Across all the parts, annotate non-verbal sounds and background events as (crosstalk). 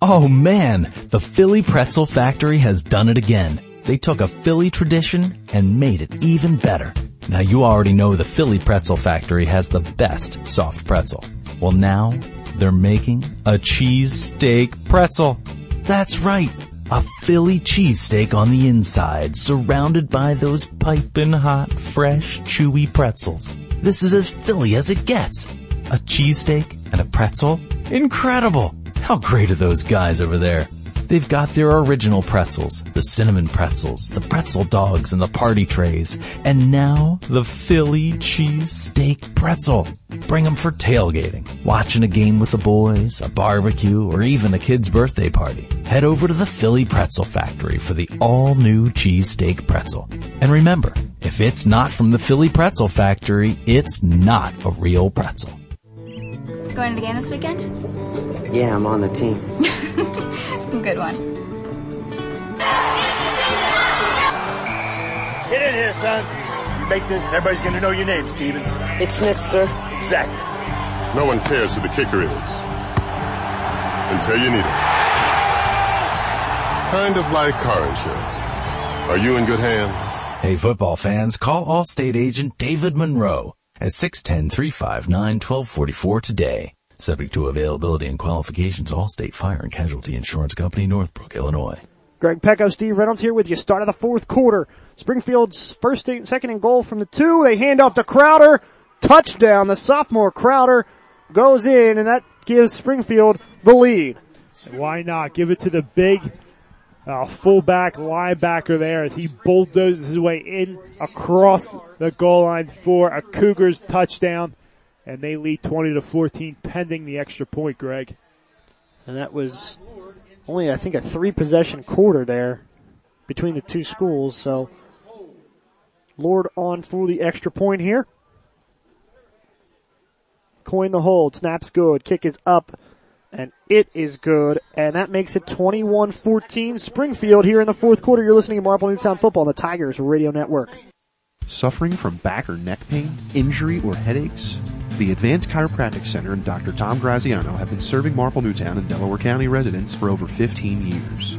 Oh man, the Philly Pretzel Factory has done it again. They took a Philly tradition and made it even better. Now you already know the Philly Pretzel Factory has the best soft pretzel. Well now, they're making a cheesesteak pretzel. That's right, a Philly cheesesteak on the inside, surrounded by those piping hot, fresh, chewy pretzels. This is as Philly as it gets. A cheesesteak and a pretzel? Incredible! How great are those guys over there? They've got their original pretzels, the cinnamon pretzels, the pretzel dogs, and the party trays. And now the Philly cheese steak pretzel. Bring them for tailgating, watching a game with the boys, a barbecue, or even a kid's birthday party. Head over to the Philly Pretzel Factory for the all new cheese steak pretzel. And remember, if it's not from the Philly Pretzel Factory, it's not a real pretzel. Going to the game this weekend? Yeah, I'm on the team. (laughs) Good one. Get in here, son. You make this, and everybody's gonna know your name, Stevens. It's Nitz, sir. Exactly. No one cares who the kicker is. Until you need it. Kind of like car insurance. Are you in good hands? Hey football fans, call Allstate agent David Monroe at 610-359-1244 today. Subject to availability and qualifications, Allstate Fire and Casualty Insurance Company, Northbrook, Illinois. Greg Pecco, Steve Reynolds here with you. Start of the fourth quarter. Springfield's first, second and goal from the two. They hand off to Crowder. Touchdown. The sophomore Crowder goes in and that gives Springfield the lead. Why not? Give it to the big uh, fullback linebacker there as he bulldozes his way in across the goal line for a Cougars touchdown. And they lead 20 to 14 pending the extra point, Greg. And that was only, I think, a three possession quarter there between the two schools. So Lord on for the extra point here. Coyne the hold. Snaps good. Kick is up. And it is good. And that makes it 21-14 Springfield here in the fourth quarter. You're listening to Marple Newtown Football on the Tigers Radio Network. Suffering from back or neck pain, injury, or headaches? The Advanced Chiropractic Center and Dr. Tom Graziano have been serving Marple Newtown and Delaware County residents for over 15 years.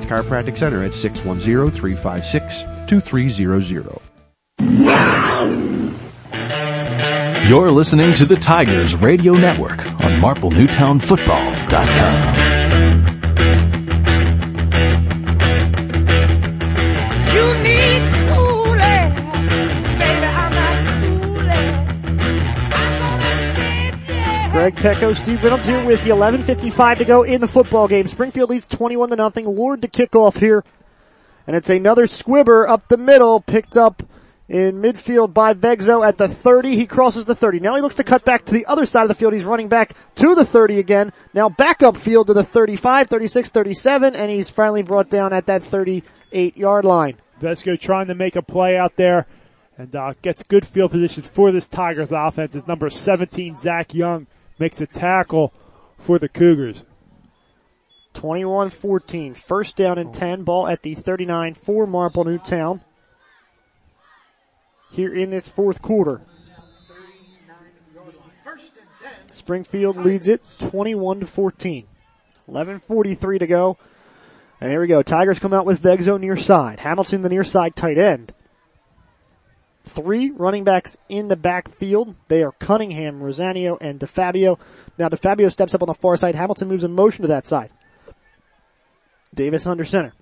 Chiropractic Center at 610-356-2300. You're listening to the Tigers Radio Network on MarpleNewtownFootball.com. Greg Pecco, Steve Reynolds here with you. 11.55 to go in the football game. Springfield leads 21 to nothing. Lured to kickoff here. And it's another squibber up the middle, picked up in midfield by Vegzo at the 30. He crosses the 30. Now he looks to cut back to the other side of the field. He's running back to the 30 again. Now back up field to the 35, 36, 37, and he's finally brought down at that 38 yard line. Vesco trying to make a play out there and uh, gets good field position for this Tigers offense. It's number 17, Zach Young, makes a tackle for the Cougars. 21-14. First down and 10. Ball at the 39 for Marple Newtown. Here in this fourth quarter. Springfield leads it 21 to 14. 11:43 to go. And here we go. Tigers come out with Vegzo near side. Hamilton the near side tight end. Three running backs in the backfield. They are Cunningham, Rosanio, and DeFabio. Now DeFabio steps up on the far side. Hamilton moves in motion to that side. Davis under center.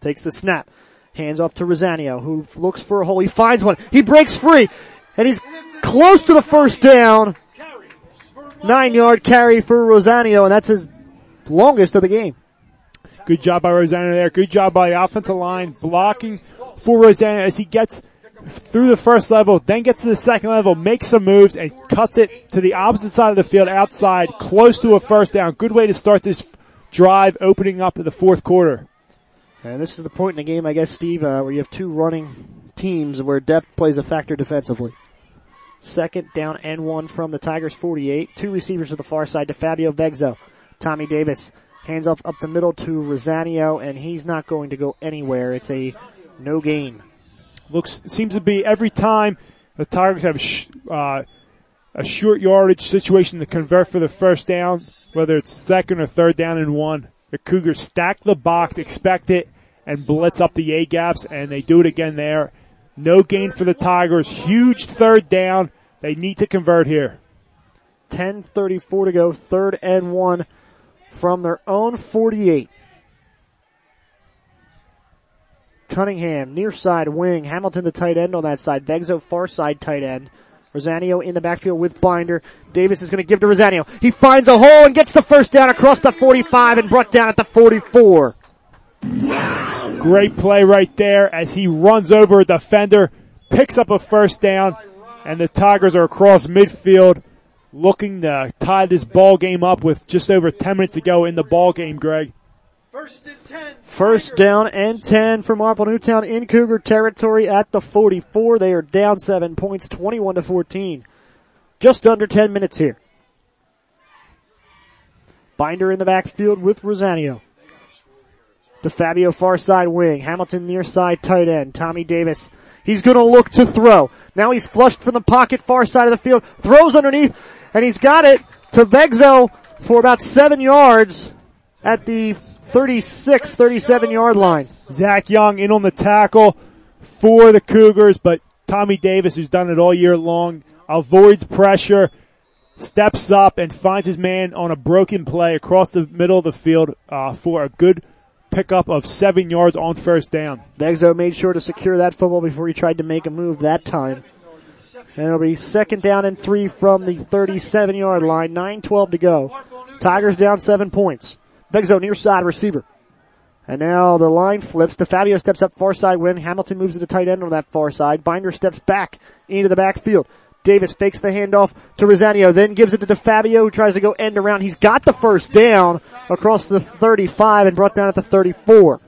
Takes the snap. Hands off to Rosanio, who looks for a hole. He finds one. He breaks free. And he's close to the first down. Nine yard carry for Rosanio, and that's his longest of the game. Good job by Rosanio there. Good job by the offensive line blocking for Rosanio as he gets through the first level, then gets to the second level, makes some moves and cuts it to the opposite side of the field outside, close to a first down. Good way to start this drive opening up in the fourth quarter. And this is the point in the game, I guess, Steve, uh, where you have two running teams where depth plays a factor defensively. Second down and one from the Tigers 48. Two receivers to the far side DeFabio Vegzo. Tommy Davis hands off up the middle to Rosanio, and he's not going to go anywhere. It's a no gain. Looks seems to be every time the Tigers have sh- uh, a short yardage situation to convert for the first down, whether it's second or third down and one. The Cougars stack the box, expect it, and blitz up the A gaps, and they do it again there. No gain for the Tigers. Huge third down. They need to convert here. 10.34 to go, third and one from their own 48. Cunningham, near side wing. Hamilton, the tight end on that side. Vegzo, far side tight end. Rosanio in the backfield with Binder. Davis is going to give to Rosanio. He finds a hole and gets the first down across the 45 and brought down at the 44. Great play right there as he runs over a defender, picks up a first down, and the Tigers are across midfield looking to tie this ball game up with just over 10 minutes to go in the ball game, Greg. First down and 10 for Marple Newtown in Cougar territory at the 44. They are down seven points, 21 to 14. Just under 10 minutes here. Binder in the backfield with Rosanio. DeFabio far side wing. Hamilton near side tight end. Tommy Davis. He's gonna look to throw. Now he's flushed from the pocket far side of the field. Throws underneath and he's got it to Vegzo for about seven yards at the 36, 37 yard line. Zach Young in on the tackle for the Cougars, but Tommy Davis, who's done it all year long, avoids pressure, steps up and finds his man on a broken play across the middle of the field uh, for a good pickup of seven yards on first down. Vegzo made sure to secure that football before he tried to make a move that time. And it'll be second down and three from the 37 yard line. 9-12 to go. Tigers down seven points. Vegzo near side receiver. And now the line flips. DeFabio steps up far side win. Hamilton moves to the tight end on that far side. Binder steps back into the backfield. Davis fakes the handoff to Rosanio, then gives it to DeFabio who tries to go end around. He's got the first down across the 35 and brought down at the 34.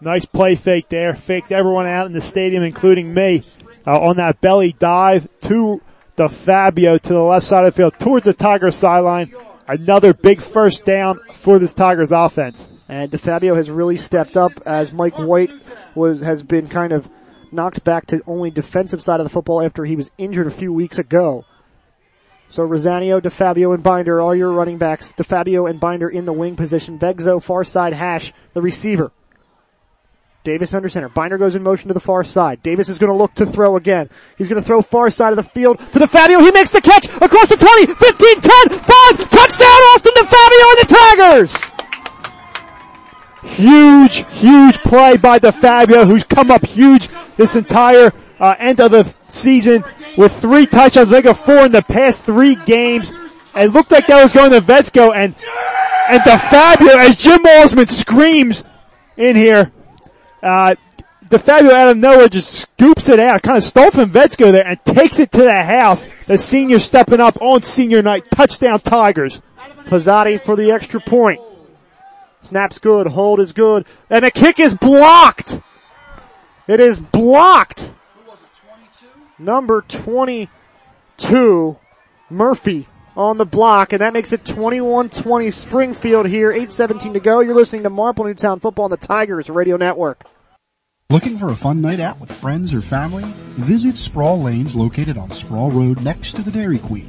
Nice play fake there. Faked everyone out in the stadium, including me, uh, on that belly dive to DeFabio to the left side of the field towards the Tiger sideline. Another big first down for this Tigers offense. And DeFabio has really stepped up as Mike White was, has been kind of knocked back to only defensive side of the football after he was injured a few weeks ago. So Rosanio, DeFabio, and Binder are your running backs. DeFabio and Binder in the wing position. Vegzo, far side hash, the receiver. Davis under center. Binder goes in motion to the far side. Davis is going to look to throw again. He's going to throw far side of the field to DeFabio. He makes the catch across the 20, 15, 10, 5, touchdown Austin DeFabio and the Tigers! Huge, huge play by DeFabio, who's come up huge this entire uh, end of the season with three touchdowns. They got four in the past three games. It looked like that was going to Vesco and and DeFabio as Jim Osman screams in here. Uh, DeFabio out of nowhere just scoops it out, kind of stole from Vesco there and takes it to the house. The senior stepping up on senior night. Touchdown Tigers. Pizzotti for the extra point. Snap's good, hold is good, and the kick is blocked. It is blocked. Number 22, Murphy on the block, and that makes it 21-20 Springfield here, 8.17 to go. You're listening to Marple Newtown Football on the Tigers Radio Network. Looking for a fun night out with friends or family? Visit Sproul Lanes located on Sproul Road next to the Dairy Queen.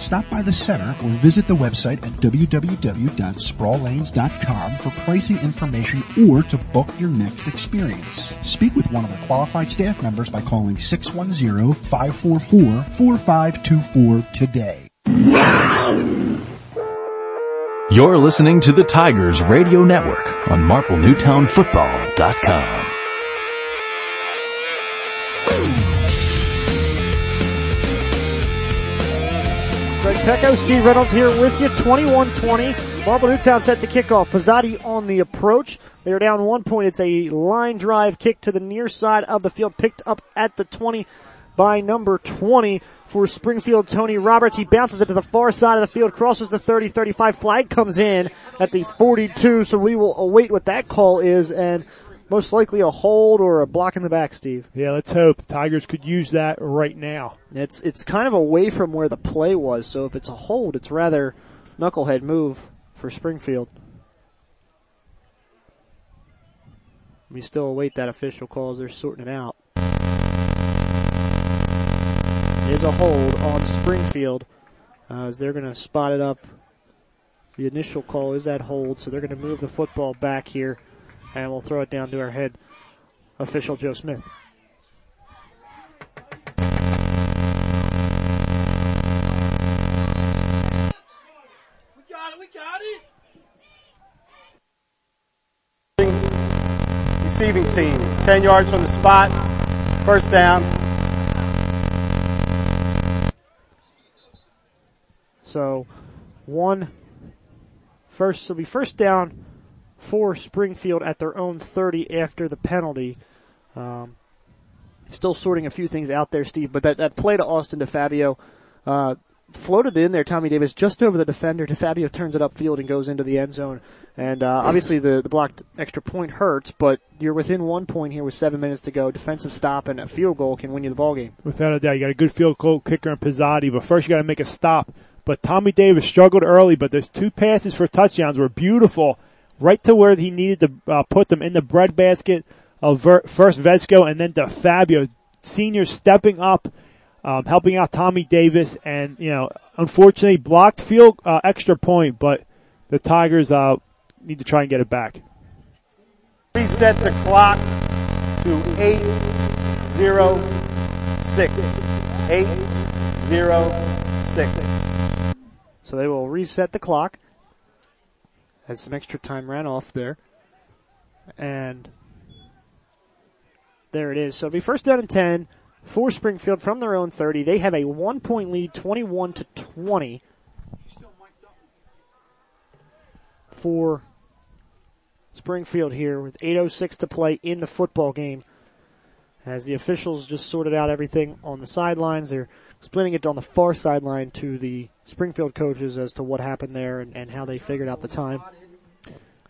Stop by the center or visit the website at www.sproullanes.com for pricing information or to book your next experience. Speak with one of the qualified staff members by calling 610-544-4524 today. You're listening to the Tigers Radio Network on MarpleNewtownFootball.com. Greg Pecco, Steve Reynolds here with you. 21-20. Marple Newtown set to kick off. Pizzotti on the approach. They're down one point. It's a line drive kick to the near side of the field, picked up at the 20 by number 20 for Springfield Tony Roberts. He bounces it to the far side of the field, crosses the 30-35. Flag comes in at the 42, so we will await what that call is and most likely a hold or a block in the back, Steve. Yeah, let's hope Tigers could use that right now. It's it's kind of away from where the play was, so if it's a hold, it's rather knucklehead move for Springfield. We still await that official call as they're sorting it out. It is a hold on Springfield uh, as they're going to spot it up. The initial call is that hold, so they're going to move the football back here, and we'll throw it down to our head official Joe Smith. We got it, we got it. Receiving team, 10 yards from the spot, first down. So one first it'll be first down for Springfield at their own 30 after the penalty. Um, still sorting a few things out there, Steve, but that, that play to Austin DeFabio, uh, floated in there, Tommy Davis, just over the defender. DeFabio turns it upfield and goes into the end zone. And, uh, obviously the, the blocked extra point hurts, but you're within one point here with seven minutes to go. Defensive stop and a field goal can win you the ball game. Without a doubt, you got a good field goal kicker in Pizzotti, but first you got to make a stop. But Tommy Davis struggled early, but those two passes for touchdowns were beautiful, right to where he needed to uh, put them in the breadbasket of Ver- first Vesco and then to Fabio, senior stepping up, um, helping out Tommy Davis, and you know, unfortunately blocked field uh, extra point, but the Tigers uh, need to try and get it back. Reset the clock to 806. 806. So they will reset the clock. Has some extra time ran off there. And there it is. So it'll be first down and 10 for Springfield from their own 30. They have a one point lead, 21 to 20 for Springfield here with 8.06 to play in the football game. As the officials just sorted out everything on the sidelines, they're explaining it on the far sideline to the Springfield coaches as to what happened there and, and how they figured out the time.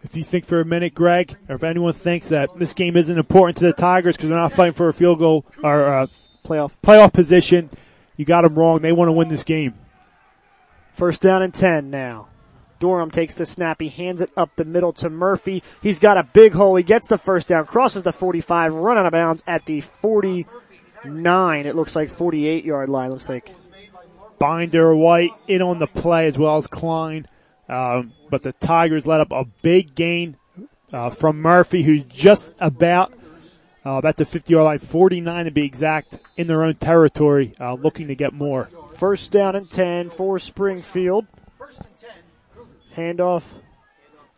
If you think for a minute, Greg, or if anyone thinks that this game isn't important to the Tigers because they're not fighting for a field goal or uh, playoff playoff position, you got them wrong. They want to win this game. First down and 10 now. Durham takes the snap. He hands it up the middle to Murphy. He's got a big hole. He gets the first down, crosses the 45, run out of bounds at the 49. It looks like 48 yard line. Looks like Binder White in on the play as well as Klein. Um, but the Tigers let up a big gain uh, from Murphy, who's just about uh, about the 50 yard line, 49 to be exact, in their own territory, uh, looking to get more. First down and 10 for Springfield. Handoff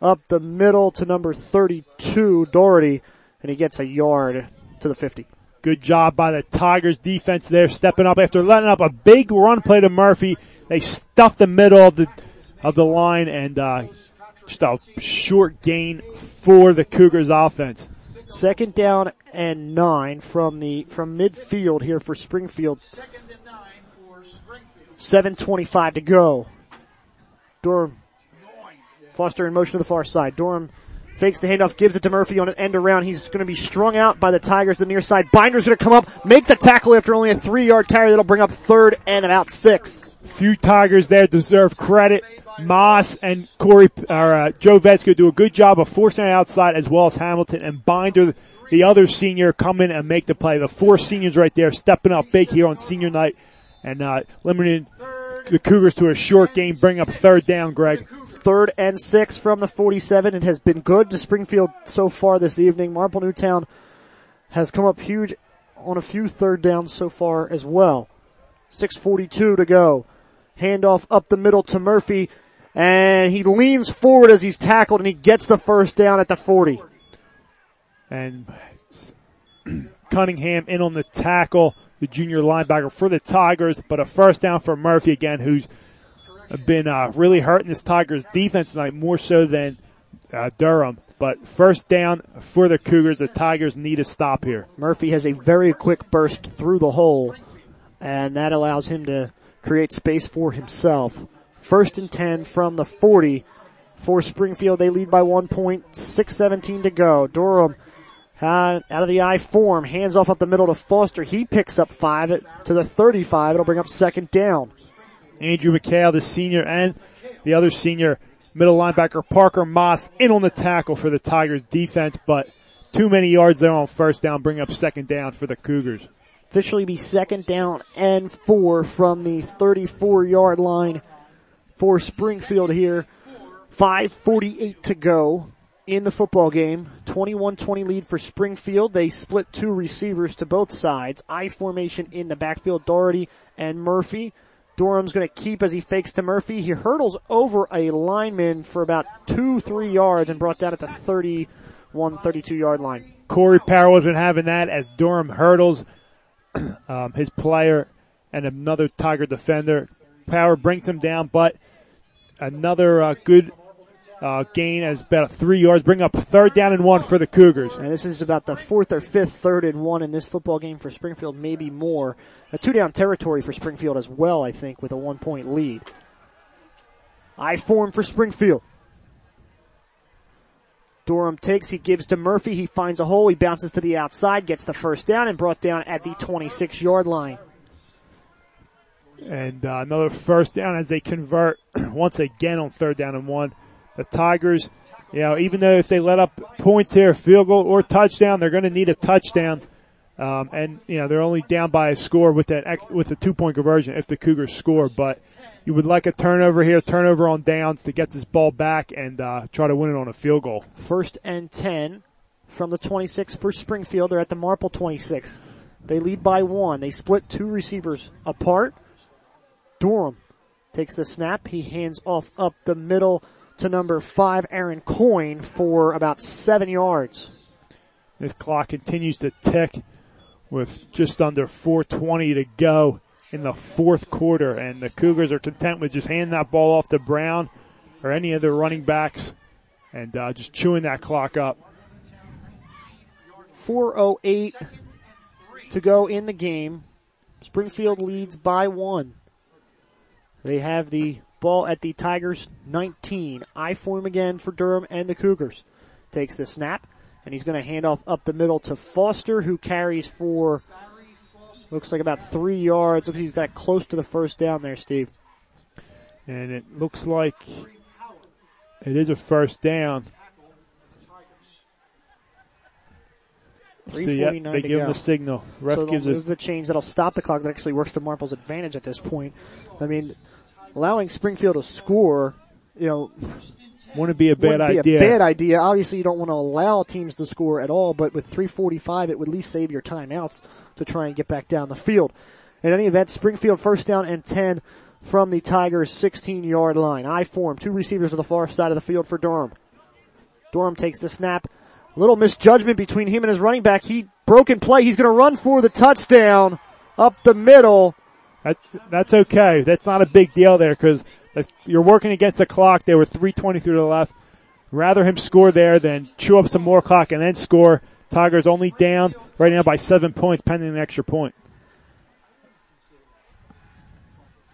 up the middle to number 32, Doherty, and he gets a yard to the 50. Good job by the Tigers defense there, stepping up after letting up a big run play to Murphy. They stuffed the middle of the of the line and uh, just a short gain for the Cougars offense. Second down and nine from the from midfield here for Springfield. Seven twenty-five to go. Durham, Foster in motion to the far side. Durham fakes the handoff, gives it to Murphy on an end around. He's going to be strung out by the Tigers the near side. Binder's going to come up, make the tackle after only a three-yard carry. That'll bring up third and about six. Few Tigers there deserve credit. Moss and Corey, or uh, Joe Vesco do a good job of forcing it outside as well as Hamilton and Binder, the other senior, come in and make the play. The four seniors right there stepping up big here on senior night and uh, limiting the Cougars to a short game, bring up third down, Greg. Third and six from the 47. It has been good to Springfield so far this evening. Marple Newtown has come up huge on a few third downs so far as well. 642 to go. Handoff up the middle to Murphy and he leans forward as he's tackled and he gets the first down at the 40. And (clears throat) Cunningham in on the tackle, the junior linebacker for the Tigers, but a first down for Murphy again, who's been uh, really hurting this Tigers defense tonight more so than uh, Durham. But first down for the Cougars. The Tigers need a stop here. Murphy has a very quick burst through the hole, and that allows him to create space for himself. First and 10 from the 40 for Springfield. They lead by one point, 6.17 to go. Durham uh, out of the I form, hands off up the middle to Foster. He picks up five at, to the 35. It'll bring up second down. Andrew McHale, the senior, and the other senior middle linebacker Parker Moss in on the tackle for the Tigers defense, but too many yards there on first down, bring up second down for the Cougars. Officially be second down and four from the 34 yard line for Springfield here. 5.48 to go in the football game. 21-20 lead for Springfield. They split two receivers to both sides. I formation in the backfield, Doherty and Murphy. Durham's to keep as he fakes to Murphy. He hurdles over a lineman for about two, three yards and brought down at the 31, 32 yard line. Corey Power wasn't having that as Durham hurdles (clears throat) um, his player and another Tiger defender. Power brings him down, but another uh, good uh, gain as about three yards, bring up third down and one for the Cougars. And this is about the fourth or fifth third and one in this football game for Springfield, maybe more. A two down territory for Springfield as well, I think, with a one point lead. I form for Springfield. Durham takes, he gives to Murphy, he finds a hole, he bounces to the outside, gets the first down and brought down at the 26 yard line. And uh, another first down as they convert (clears throat) once again on third down and one the Tigers, you know, even though if they let up points here, field goal or touchdown, they're going to need a touchdown. Um, and you know they're only down by a score with that with a two point conversion if the Cougars score. But you would like a turnover here, turnover on downs to get this ball back and uh, try to win it on a field goal. First and ten from the 26 for Springfield. They're at the Marple 26. They lead by one. They split two receivers apart. Durham takes the snap. He hands off up the middle to number five, Aaron Coyne, for about seven yards. This clock continues to tick with just under 420 to go in the fourth quarter, and the Cougars are content with just handing that ball off to Brown or any of their running backs and uh, just chewing that clock up. 408 to go in the game. Springfield leads by one. They have the Ball at the Tigers 19. I form again for Durham and the Cougars. Takes the snap and he's going to hand off up the middle to Foster who carries for looks like about three yards. Looks like he's got close to the first down there, Steve. And it looks like it is a first down. So, yeah, they give go. him the signal. Ref so gives us the change that'll stop the clock. That actually works to Marple's advantage at this point. I mean, allowing Springfield to score, you know, wouldn't be a bad be idea. a bad idea. Obviously, you don't want to allow teams to score at all, but with 3:45, it would at least save your timeouts to try and get back down the field. In any event, Springfield first down and 10 from the Tigers' 16-yard line. I form two receivers to the far side of the field for Durham. Durham takes the snap. Little misjudgment between him and his running back. He broken play. He's going to run for the touchdown up the middle. That, that's okay. That's not a big deal there because you're working against the clock. They were 320 through to the left. Rather him score there than chew up some more clock and then score. Tigers only down right now by seven points pending an extra point.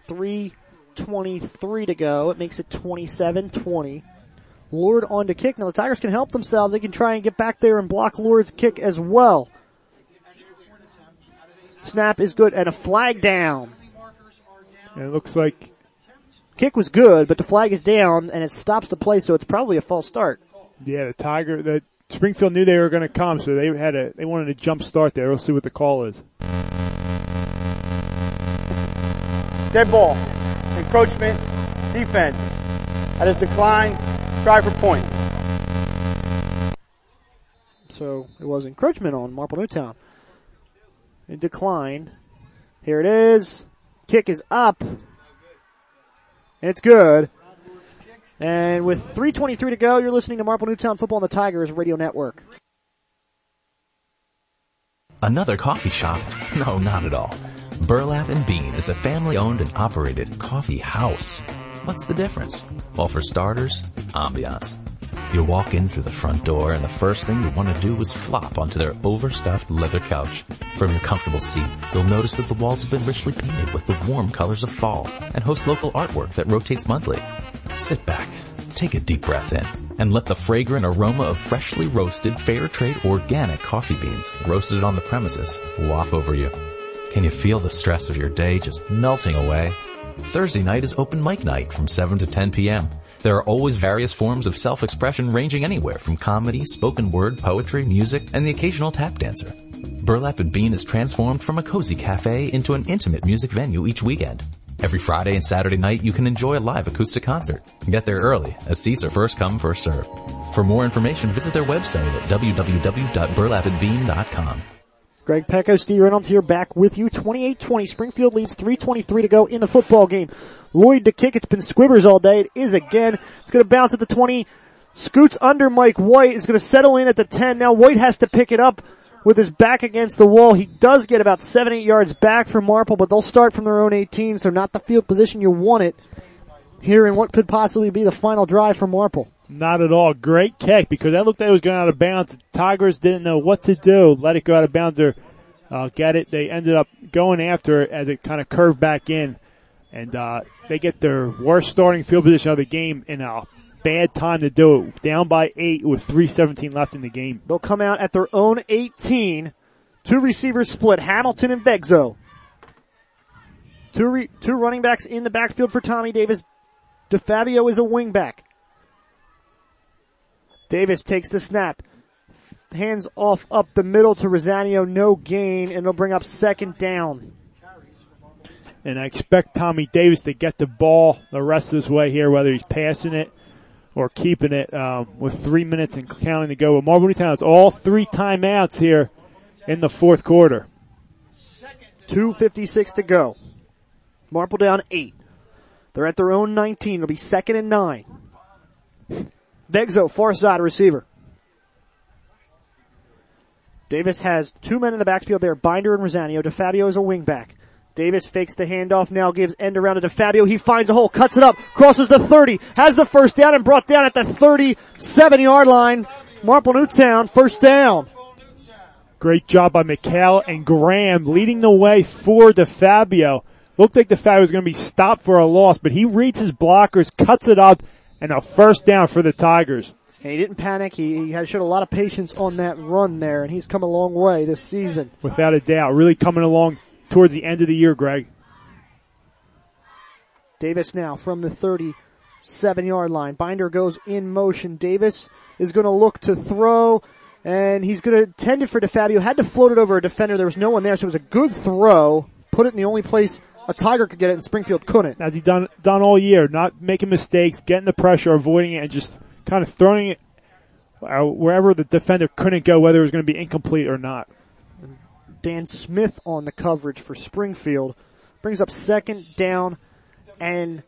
323 to go. It makes it 27-20. Lord on to kick. Now the Tigers can help themselves. They can try and get back there and block Lord's kick as well. Snap is good and a flag down. And it looks like kick was good, but the flag is down and it stops the play, so it's probably a false start. Yeah, the Tiger, the Springfield knew they were going to come, so they had a they wanted a jump start there. We'll see what the call is. Dead ball, encroachment, defense. That is decline. Try for point. So it was encroachment on Marple Newtown. It declined. Here it is. Kick is up. And it's good. And with 3.23 to go, you're listening to Marple Newtown Football on the Tigers Radio Network. Another coffee shop? No, not at all. Burlap and Bean is a family owned and operated coffee house. What's the difference? Well, for starters, ambiance. You walk in through the front door and the first thing you want to do is flop onto their overstuffed leather couch. From your comfortable seat, you'll notice that the walls have been richly painted with the warm colors of fall and host local artwork that rotates monthly. Sit back, take a deep breath in, and let the fragrant aroma of freshly roasted fair trade organic coffee beans roasted on the premises waft over you. Can you feel the stress of your day just melting away? Thursday night is open mic night from 7 to 10 p.m. There are always various forms of self-expression ranging anywhere from comedy, spoken word, poetry, music, and the occasional tap dancer. Burlap and Bean is transformed from a cozy cafe into an intimate music venue each weekend. Every Friday and Saturday night you can enjoy a live acoustic concert. Get there early, as seats are first come, first served. For more information, visit their website at www.burlapandbean.com. Greg Pecco, Steve Reynolds here back with you. 28-20. Springfield leads 3.23 to go in the football game. Lloyd to kick. It's been Squibbers all day. It is again. It's going to bounce at the 20. Scoots under Mike White. Is going to settle in at the 10. Now White has to pick it up with his back against the wall. He does get about 7, 8 yards back from Marple, but they'll start from their own 18, so not the field position you want it here in what could possibly be the final drive for Marple. Not at all. Great kick because that looked like it was going out of bounds. The Tigers didn't know what to do. Let it go out of bounds or uh, get it. They ended up going after it as it kind of curved back in. And uh, they get their worst starting field position of the game in a bad time to do it. Down by eight with 3.17 left in the game. They'll come out at their own 18. Two receivers split, Hamilton and Vegzo. Two, re- two running backs in the backfield for Tommy Davis. DeFabio is a wingback. Davis takes the snap. Hands off up the middle to Rosanio, no gain, and it'll bring up second down. And I expect Tommy Davis to get the ball the rest of this way here, whether he's passing it or keeping it um, with three minutes and counting to go. But Marple Newtown has all three timeouts here in the fourth quarter. 2.56 to go. Marple down eight. They're at their own 19. It'll be second and nine. Vegzo, far side receiver. Davis has two men in the backfield there, Binder and Rosanio. DeFabio is a wingback. Davis fakes the handoff now, gives end around to Fabio. He finds a hole, cuts it up, crosses the 30, has the first down and brought down at the 37 yard line. Marple Newtown, first down. Great job by McHale and Graham leading the way for DeFabio. Looked like DeFabio was going to be stopped for a loss, but he reads his blockers, cuts it up, and a first down for the Tigers. And he didn't panic. He, he had showed a lot of patience on that run there, and he's come a long way this season. Without a doubt. Really coming along towards the end of the year, Greg. Davis now from the 37 yard line. Binder goes in motion. Davis is going to look to throw, and he's going to tend it for DeFabio. Had to float it over a defender. There was no one there, so it was a good throw. Put it in the only place a Tiger could get it, and Springfield couldn't. As he done done all year, not making mistakes, getting the pressure, avoiding it, and just kind of throwing it uh, wherever the defender couldn't go, whether it was going to be incomplete or not. Dan Smith on the coverage for Springfield brings up second down and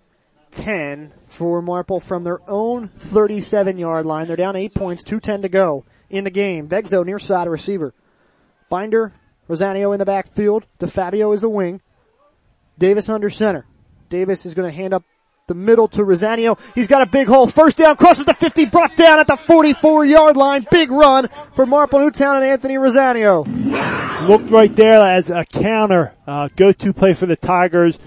10 for Marple from their own 37 yard line. They're down eight points, 210 to go in the game. Vegzo near side receiver. Binder, Rosanio in the backfield. DeFabio is the wing. Davis under center. Davis is going to hand up the middle to Rosanio. He's got a big hole. First down, crosses the 50, brought down at the 44 yard line. Big run for Marple Newtown and Anthony Rosanio. Looked right there as a counter, uh, go-to play for the Tigers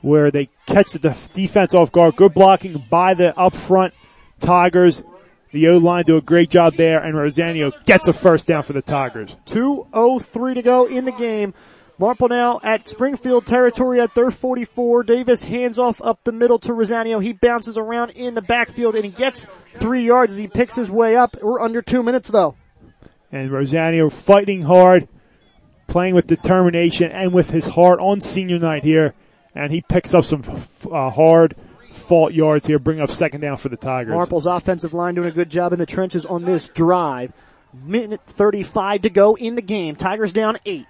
where they catch the def- defense off guard. Good blocking by the up front Tigers. The O-line do a great job there and Rosanio gets a first down for the Tigers. 2.03 to go in the game. Marple now at Springfield territory at their 44. Davis hands off up the middle to Rosanio. He bounces around in the backfield and he gets three yards as he picks his way up. We're under two minutes though. And Rosanio fighting hard, playing with determination and with his heart on senior night here. And he picks up some uh, hard fault yards here, bring up second down for the Tigers. Marple's offensive line doing a good job in the trenches on this drive. Minute 35 to go in the game. Tigers down eight.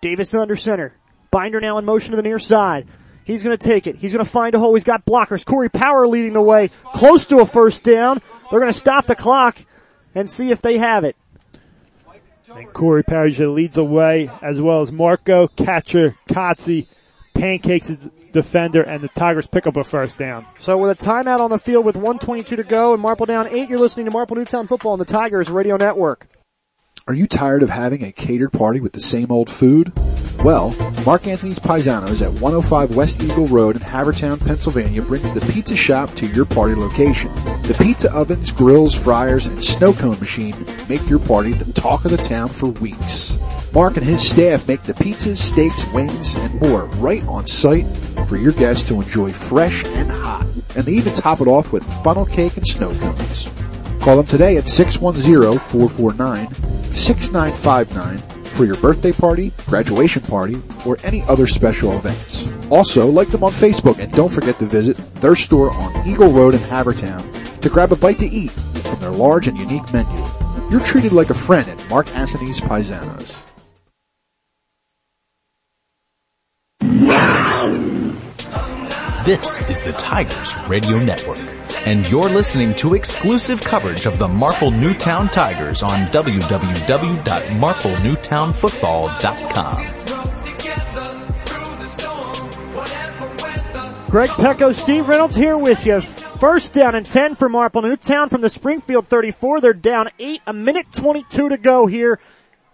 Davis under center. Binder now in motion to the near side. He's going to take it. He's going to find a hole. He's got blockers. Corey Power leading the way, close to a first down. They're going to stop the clock and see if they have it. And Corey Parrish leads the way, as well as Marco, catcher, Kotze, Pancakes is defender, and the Tigers pick up a first down. So with a timeout on the field with 122 to go and Marple down eight, you're listening to Marple Newtown Football on the Tigers Radio Network. Are you tired of having a catered party with the same old food? Well, Mark Anthony's Paisanos at 105 West Eagle Road in Havertown, Pennsylvania brings the pizza shop to your party location. The pizza ovens, grills, fryers, and snow cone machine make your party the talk of the town for weeks. Mark and his staff make the pizzas, steaks, wings, and more right on site for your guests to enjoy fresh and hot. And they even top it off with funnel cake and snow cones. Call them today at 610-449-6959 for your birthday party, graduation party, or any other special events. Also, like them on Facebook and don't forget to visit their store on Eagle Road in Havertown to grab a bite to eat from their large and unique menu. You're treated like a friend at Mark Anthony's Paisanos. This is the Tigers Radio Network, and you're listening to exclusive coverage of the Marple Newtown Tigers on www.marplenewtownfootball.com. Greg Pecco, Steve Reynolds here with you. First down and 10 for Marple Newtown from the Springfield 34. They're down 8, a minute 22 to go here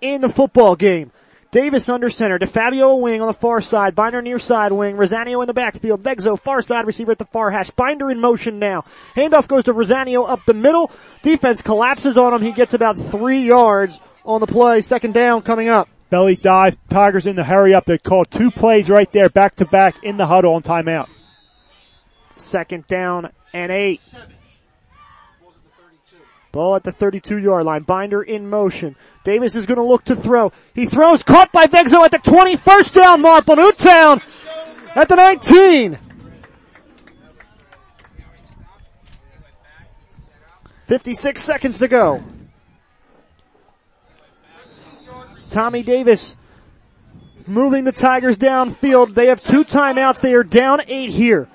in the football game. Davis under center. DeFabio wing on the far side. Binder near side wing. Rosanio in the backfield. Vegzo far side receiver at the far hash. Binder in motion now. Handoff goes to Rosanio up the middle. Defense collapses on him. He gets about three yards on the play. Second down coming up. Belly dive. Tigers in the hurry up. They call two plays right there back to back in the huddle on timeout. Second down and eight. Ball at the 32 yard line. Binder in motion. Davis is going to look to throw. He throws caught by Vegzo at the 20. First down Marple Newtown at the 19. Fifty-six seconds to go. Tommy Davis moving the Tigers downfield. They have two timeouts. They are down eight here.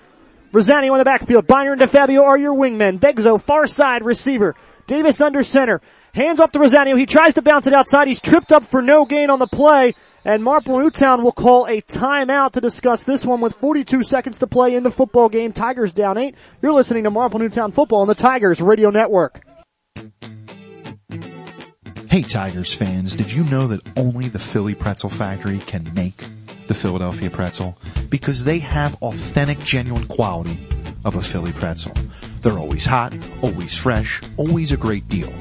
Rosanio on the backfield. Binder and DeFabio are your wingmen. Begzo far side receiver. Davis under center. Hands off to Rosanio. He tries to bounce it outside. He's tripped up for no gain on the play. And Marple Newtown will call a timeout to discuss this one with 42 seconds to play in the football game. Tigers down eight. You're listening to Marple Newtown football on the Tigers radio network. Hey Tigers fans, did you know that only the Philly Pretzel Factory can make the Philadelphia pretzel? Because they have authentic, genuine quality of a Philly pretzel. They're always hot, always fresh, always a great deal.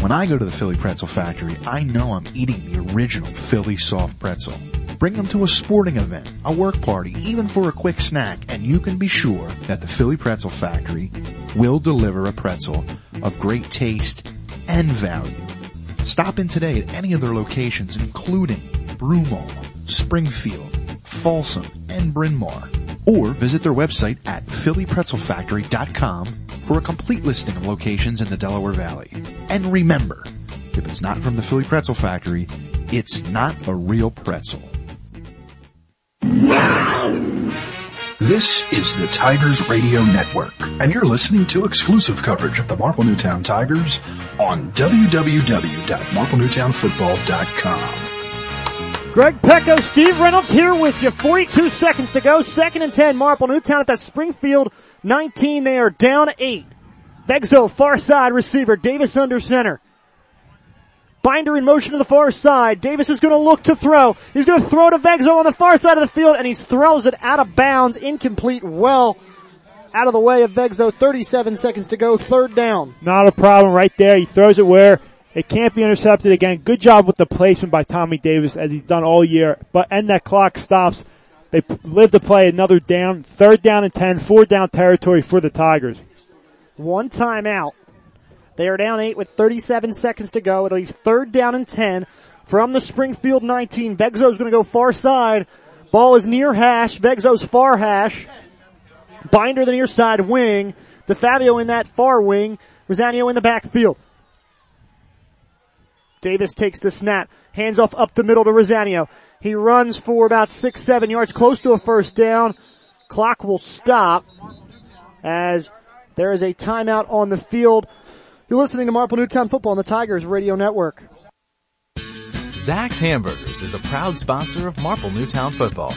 When I go to the Philly Pretzel Factory, I know I'm eating the original Philly soft pretzel. Bring them to a sporting event, a work party, even for a quick snack, and you can be sure that the Philly Pretzel Factory will deliver a pretzel of great taste and value. Stop in today at any of their locations, including Broomall, Springfield, Folsom, and Bryn Mawr. Or visit their website at phillypretzelfactory.com for a complete listing of locations in the Delaware Valley. And remember, if it's not from the Philly Pretzel Factory, it's not a real pretzel. This is the Tigers Radio Network, and you're listening to exclusive coverage of the Marple Newtown Tigers on www.marplenewtownfootball.com. Greg Pecco, Steve Reynolds here with you. 42 seconds to go. Second and 10. Marple Newtown at the Springfield 19. They are down eight. Vegzo, far side receiver. Davis under center. Binder in motion to the far side. Davis is going to look to throw. He's going to throw to Vegzo on the far side of the field and he throws it out of bounds, incomplete, well out of the way of Vegzo. 37 seconds to go, third down. Not a problem right there. He throws it where it can't be intercepted again. Good job with the placement by Tommy Davis as he's done all year. But, and that clock stops. They live to play another down, third down and 10, four down territory for the Tigers. One timeout. They are down eight with 37 seconds to go. It'll be third down and 10 from the Springfield 19. Vegzo's going to go far side. Ball is near hash. Vegzo's far hash. Binder the near side wing. DeFabio in that far wing. Rosanio in the backfield. Davis takes the snap. Hands off up the middle to Rosanio. He runs for about six, seven yards, close to a first down. Clock will stop as there is a timeout on the field. You're listening to Marple Newtown Football on the Tigers Radio Network. Zac's Hamburgers is a proud sponsor of Marple Newtown football.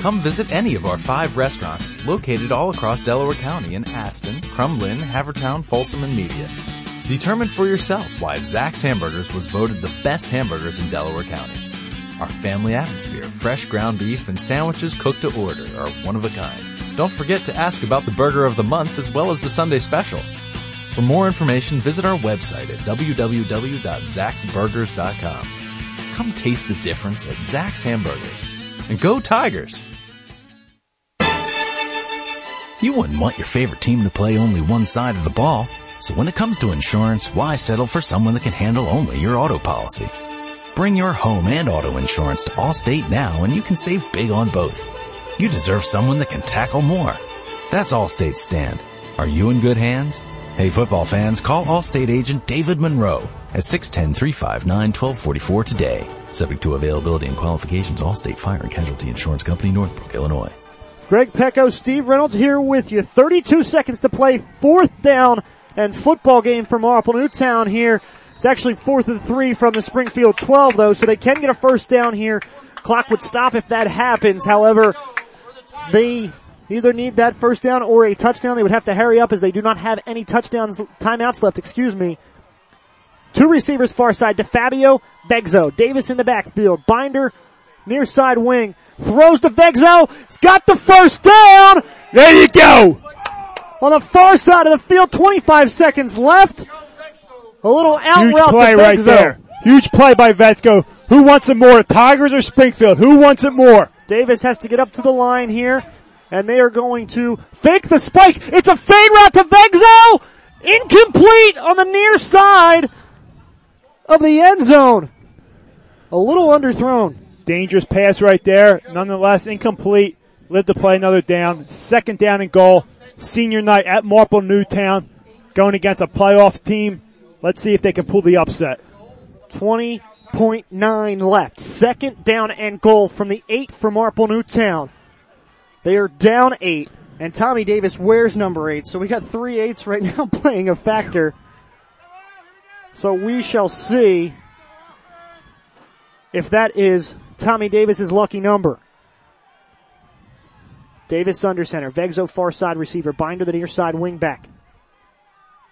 Come visit any of our five restaurants located all across Delaware County in Aston, Crum Lynne, Havertown, Folsom, and Media. Determine for yourself why Zac's Hamburgers was voted the best hamburgers in Delaware County. Our family atmosphere, fresh ground beef, and sandwiches cooked to order are one of a kind. Don't forget to ask about the burger of the month as well as the Sunday special. For more information, visit our website at www.zaxburgers.com. Come taste the difference at Zac's Hamburgers. And go Tigers! You wouldn't want your favorite team to play only one side of the ball. So when it comes to insurance, why settle for someone that can handle only your auto policy? Bring your home and auto insurance to Allstate now and you can save big on both. You deserve someone that can tackle more. That's Allstate's stand. Are you in good hands? Hey football fans, call Allstate agent David Monroe at 610-359-1244 today. Subject to availability and qualifications, Allstate Fire and Casualty Insurance Company, Northbrook, Illinois. Greg Pecco, Steve Reynolds here with you. 32 seconds to play. Fourth down and football game for Marple Newtown here. It's actually fourth and three from the Springfield 12 though, so they can get a first down here. Clock would stop if that happens. However, they either need that first down or a touchdown. They would have to hurry up as they do not have any touchdowns, timeouts left, excuse me. Two receivers far side, DeFabio, Vesco. Davis in the backfield. Binder, near side wing. Throws to Vesco. He's got the first down. There you go. On the far side of the field, 25 seconds left. A little out Huge route play to right there. Huge play by Vesco. Who wants it more, Tigers or Springfield? Who wants it more? Davis has to get up to the line here, and they are going to fake the spike. It's a fade route to Vesco! Incomplete on the near side of the end zone. A little underthrown. Dangerous pass right there. Nonetheless, incomplete. Live to play another down. Second down and goal. Senior night at Marple Newtown. Going against a playoff team. Let's see if they can pull the upset. 20.9 left. Second down and goal from the eight for Marple Newtown. They are down eight, and Tommy Davis wears number eight, so we got three eights right (laughs) now playing a factor. So we shall see if that is Tommy Davis's lucky number. Davis under center. Vesco far side receiver. Binder the near side wing back.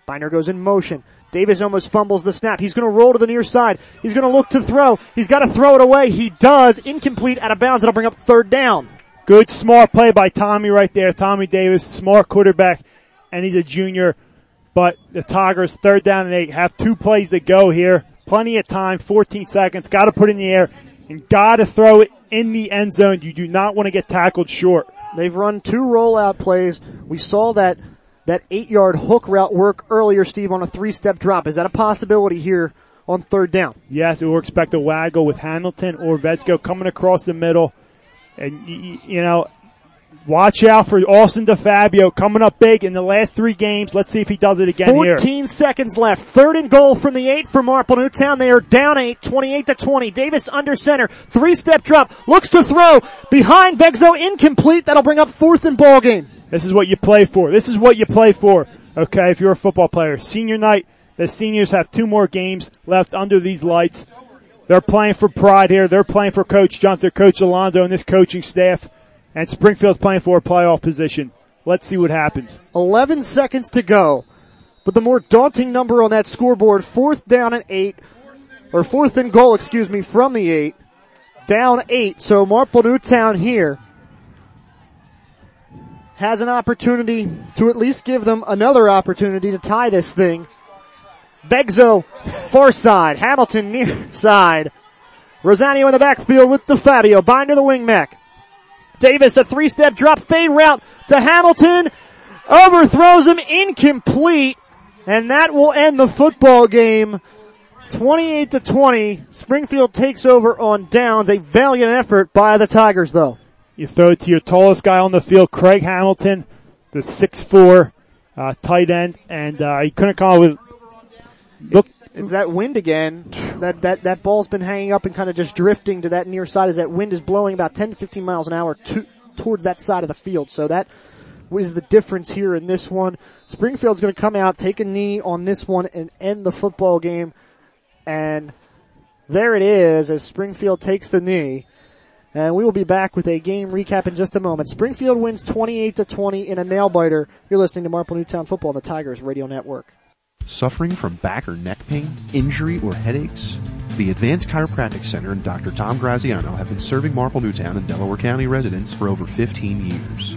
Binder goes in motion. Davis almost fumbles the snap. He's to roll to the near side. He's to look to throw. He's got to throw it away. He does. Incomplete out of bounds. It'll bring up third down. Good smart play by Tommy right there. Tommy Davis, smart quarterback, and he's a junior. But the Tigers, third down and eight, have two plays to go here. Plenty of time, 14 seconds. Got to put in the air and got to throw it in the end zone. You do not want to get tackled short. They've run two rollout plays. We saw that that eight yard hook route work earlier, Steve, on a three step drop. Is that a possibility here on third down? Yes, we'll expect a waggle with Hamilton or Vesco coming across the middle. And, you, you know, watch out for Austin DeFabio coming up big in the last three games. Let's see if he does it again 14 here. seconds left. Third and goal from the eight for Marple Newtown. They are down eight, 28 to 20. Davis under center. Three step drop. Looks to throw. Behind Vesco incomplete. That'll bring up fourth and ball game. This is what you play for. This is what you play for. Okay, if you're a football player. Senior night, the seniors have two more games left under these lights. They're playing for pride here. They're playing for Coach Johnson, Coach Alonzo, and this coaching staff. And Springfield's playing for a playoff position. Let's see what happens. 11 seconds to go. But the more daunting number on that scoreboard, fourth down and eight, or fourth and goal, excuse me, from the eight. Down eight. So Marple Newtown here has an opportunity to at least give them another opportunity to tie this thing. Vesco, far side. Hamilton near (laughs) side. Rosanio in the backfield with DeFabio. Binder the wing Mac. Davis, a three-step drop fade route to Hamilton. Overthrows him incomplete. And that will end the football game. 28 to 20. Springfield takes over on downs. A valiant effort by the Tigers though. You throw it to your tallest guy on the field, Craig Hamilton, the 6'4", uh, tight end, and, uh, he couldn't come up with, look, It's that wind again. That, that, that ball's been hanging up and kind of just drifting to that near side as that wind is blowing about 10 to 15 miles an hour to, towards that side of the field. So that was the difference here in this one. Springfield's going to come out, take a knee on this one and end the football game. And There it is as Springfield takes the knee. And we will be back with a game recap in just a moment. Springfield wins 28 to 20 in a nail biter. You're listening to Marple Newtown Football on the Tigers Radio Network. Suffering from back or neck pain, injury, or headaches? The Advanced Chiropractic Center and Dr. Tom Graziano have been serving Marple Newtown and Delaware County residents for over 15 years.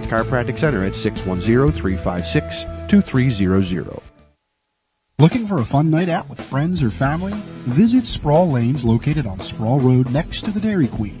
Chiropractic Center at 610-356-2300. Looking for a fun night out with friends or family? Visit Sproul Lanes located on Sproul Road next to the Dairy Queen.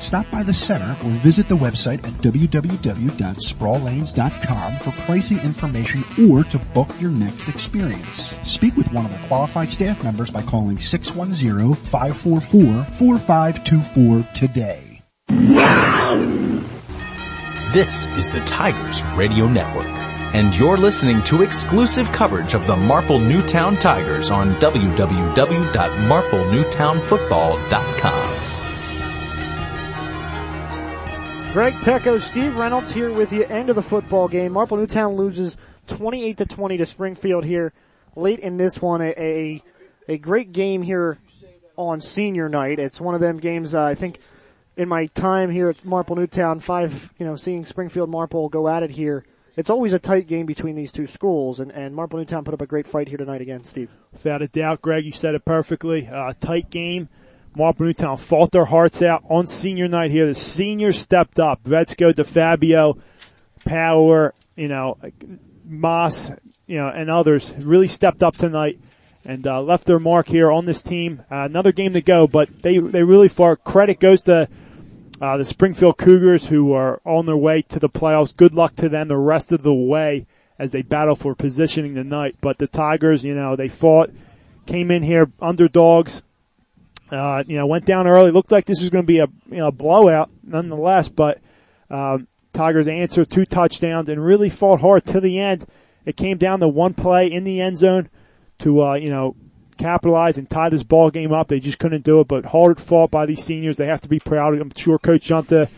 Stop by the center or visit the website at www.sproullanes.com for pricing information or to book your next experience. Speak with one of the qualified staff members by calling 610-544-4524 today. This is the Tigers Radio Network, and you're listening to exclusive coverage of the Marple Newtown Tigers on www.marplenewtownfootball.com. Greg Pecco, Steve Reynolds here with you. End of the football game. Marple Newtown loses 28 to 20 to Springfield here late in this one. A, a, a great game here on senior night. It's one of them games, uh, I think, in my time here at Marple Newtown, five, you know, seeing Springfield Marple go at it here. It's always a tight game between these two schools, and, and Marple Newtown put up a great fight here tonight again, Steve. Without a doubt, Greg, you said it perfectly. Uh, tight game. Marple Newtown fought their hearts out on senior night here. The seniors stepped up. Vesco, DeFabio, Power, you know, Moss, you know, and others really stepped up tonight and uh, left their mark here on this team. Uh, another game to go, but they they really far. Credit goes to uh, the Springfield Cougars who are on their way to the playoffs. Good luck to them the rest of the way as they battle for positioning tonight. But the Tigers, you know, they fought, came in here underdogs. Uh, you know, went down early. Looked like this was going to be a you know blowout, nonetheless. But um, Tigers answered two touchdowns and really fought hard to the end. It came down to one play in the end zone to uh, you know capitalize and tie this ball game up. They just couldn't do it. But hard fought by these seniors. They have to be proud. I'm sure Coach Junta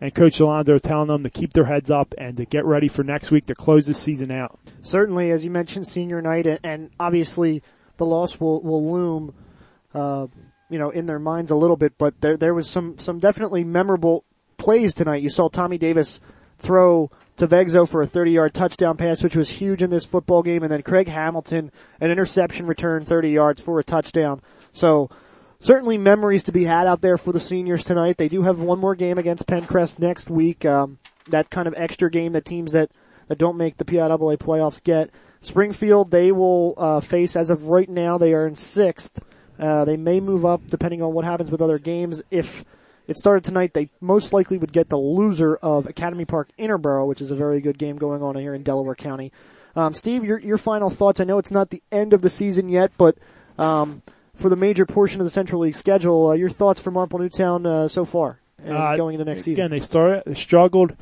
and Coach Alonso are telling them to keep their heads up and to get ready for next week to close this season out. Certainly, as you mentioned, senior night, and, obviously the loss will will loom. Uh, you know, in their minds a little bit, but there there was some some definitely memorable plays tonight. You saw Tommy Davis throw to Vesco for a 30 yard touchdown pass, which was huge in this football game, and then Craig Hamilton an interception return 30 yards for a touchdown. So certainly memories to be had out there for the seniors tonight. They do have one more game against Penncrest next week. Um, that kind of extra game that teams that that don't make the PIAA playoffs get. Springfield, they will uh, face as of right now. They are in sixth. Uh, they may move up depending on what happens with other games. If it started tonight, they most likely would get the loser of Academy Park Interboro, which is a very good game going on here in Delaware County. Um, Steve, your your final thoughts? I know it's not the end of the season yet, but um, for the major portion of the Central League schedule, uh, your thoughts for Marple Newtown uh, so far and Uh, going into next season? Again, they started, they struggled,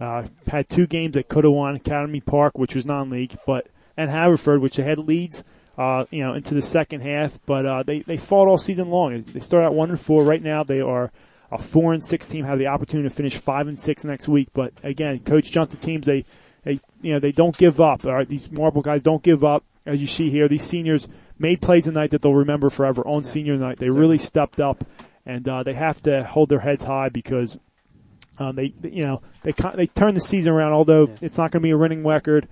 uh, had two games they could have won, Academy Park, which was non-league, but, and Haverford, which they had leads, uh, you know, into the second half, but, uh, they, they fought all season long. They started out one and four. Right now they are a four and six team, have the opportunity to finish five and six next week, but again, Coach Johnson teams, they, they, you know, they don't give up. All right. These Marble guys don't give up. As you see here, these seniors made plays tonight that they'll remember forever on senior night. They really stepped up and, uh, they have to hold their heads high because, um, they, you know, they they turn the season around. Although it's not going to be a winning record,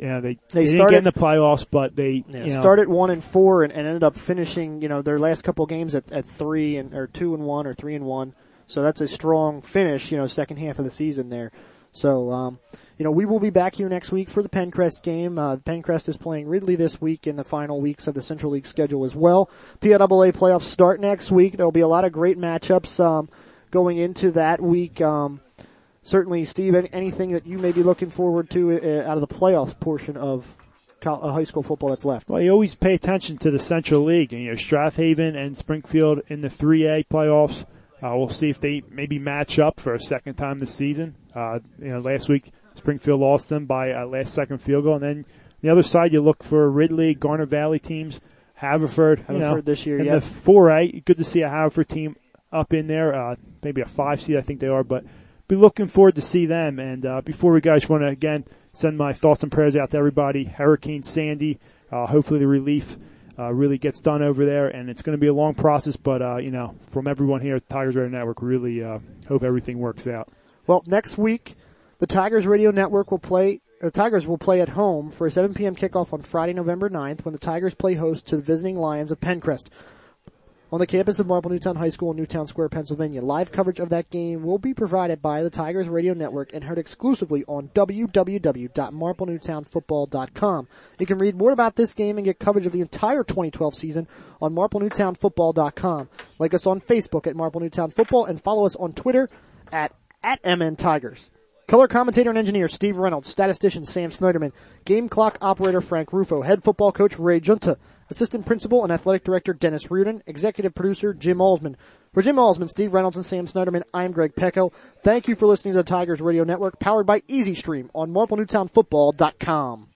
yeah, they They they, didn't started- get in the playoffs, but they Yeah, you know, started one and four and, and ended up finishing, you know, their last couple games at, at three and or two and one or three and one. So that's a strong finish, you know, second half of the season there. So, um, you know, we will be back here next week for the Penncrest game. Uh, Penncrest is playing Ridley this week in the final weeks of the Central League schedule as well. PIAA playoffs start next week. There'll be a lot of great matchups, um, going into that week. Um, certainly, Steve, anything that you may be looking forward to uh, out of the playoffs portion of uh, high school football that's left? Well, you always pay attention to the Central League, and you know Strath Haven and Springfield in the 3A playoffs. Uh, we'll see if they maybe match up for a second time this season. Uh, you know, last week Springfield lost them by a last second field goal, and then the other side you look for Ridley, Garnet Valley teams, Haverford. Haverford know, this year, yeah. the 4A. Good to see a Haverford team up in there. Uh, maybe a five seed, I think they are, but be looking forward to see them. And uh, before we just want to again send my thoughts and prayers out to everybody. Hurricane Sandy. Uh, hopefully the relief uh, really gets done over there, and it's going to be a long process. But uh, you know, from everyone here at Tigers Radio Network, really uh, hope everything works out. Well, next week the Tigers Radio Network will play. The Tigers will play at home for a 7 p.m. kickoff on Friday, November 9th, when the Tigers play host to the visiting Lions of Penncrest on the campus of Marple Newtown High School in Newtown Square, Pennsylvania. Live coverage of that game will be provided by the Tigers Radio Network and heard exclusively on www.marplenewtownfootball.com. You can read more about this game and get coverage of the entire 2012 season on marplenewtownfootball.com. Like us on Facebook at Marple Newtown Football and follow us on Twitter at, at MN Tigers. Color commentator and engineer Steve Reynolds, statistician Sam Snyderman, game clock operator Frank Rufo, head football coach Ray Junta, assistant principal and athletic director Dennis Rudin, executive producer Jim Alsman. For Jim Alsman, Steve Reynolds, and Sam Snyderman, I'm Greg Pecco. Thank you for listening to the Tigers Radio Network, powered by Easy Stream on MarpleNewtownFootball.com.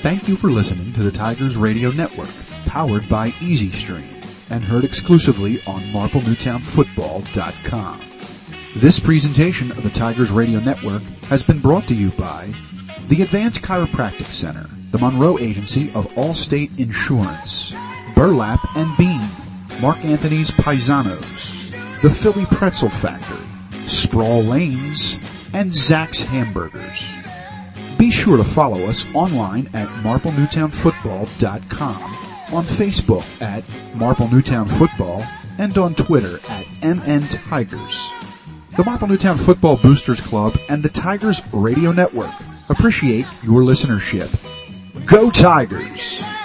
Thank you for listening to the Tigers Radio Network, powered by Easy Stream and heard exclusively on MarpleNewtownFootball.com. This presentation of the Tigers Radio Network has been brought to you by the Advanced Chiropractic Center, the Monroe Agency of Allstate Insurance, Burlap and Bean, Mark Anthony's Paisanos, the Philly Pretzel Factory, Sproul Lanes, and Zac's Hamburgers. Be sure to follow us online at MarpleNewtownFootball.com on Facebook at Marple Newtown Football, and on Twitter at MN Tigers. The Marple Newtown Football Boosters Club and the Tigers Radio Network appreciate your listenership. Go Tigers!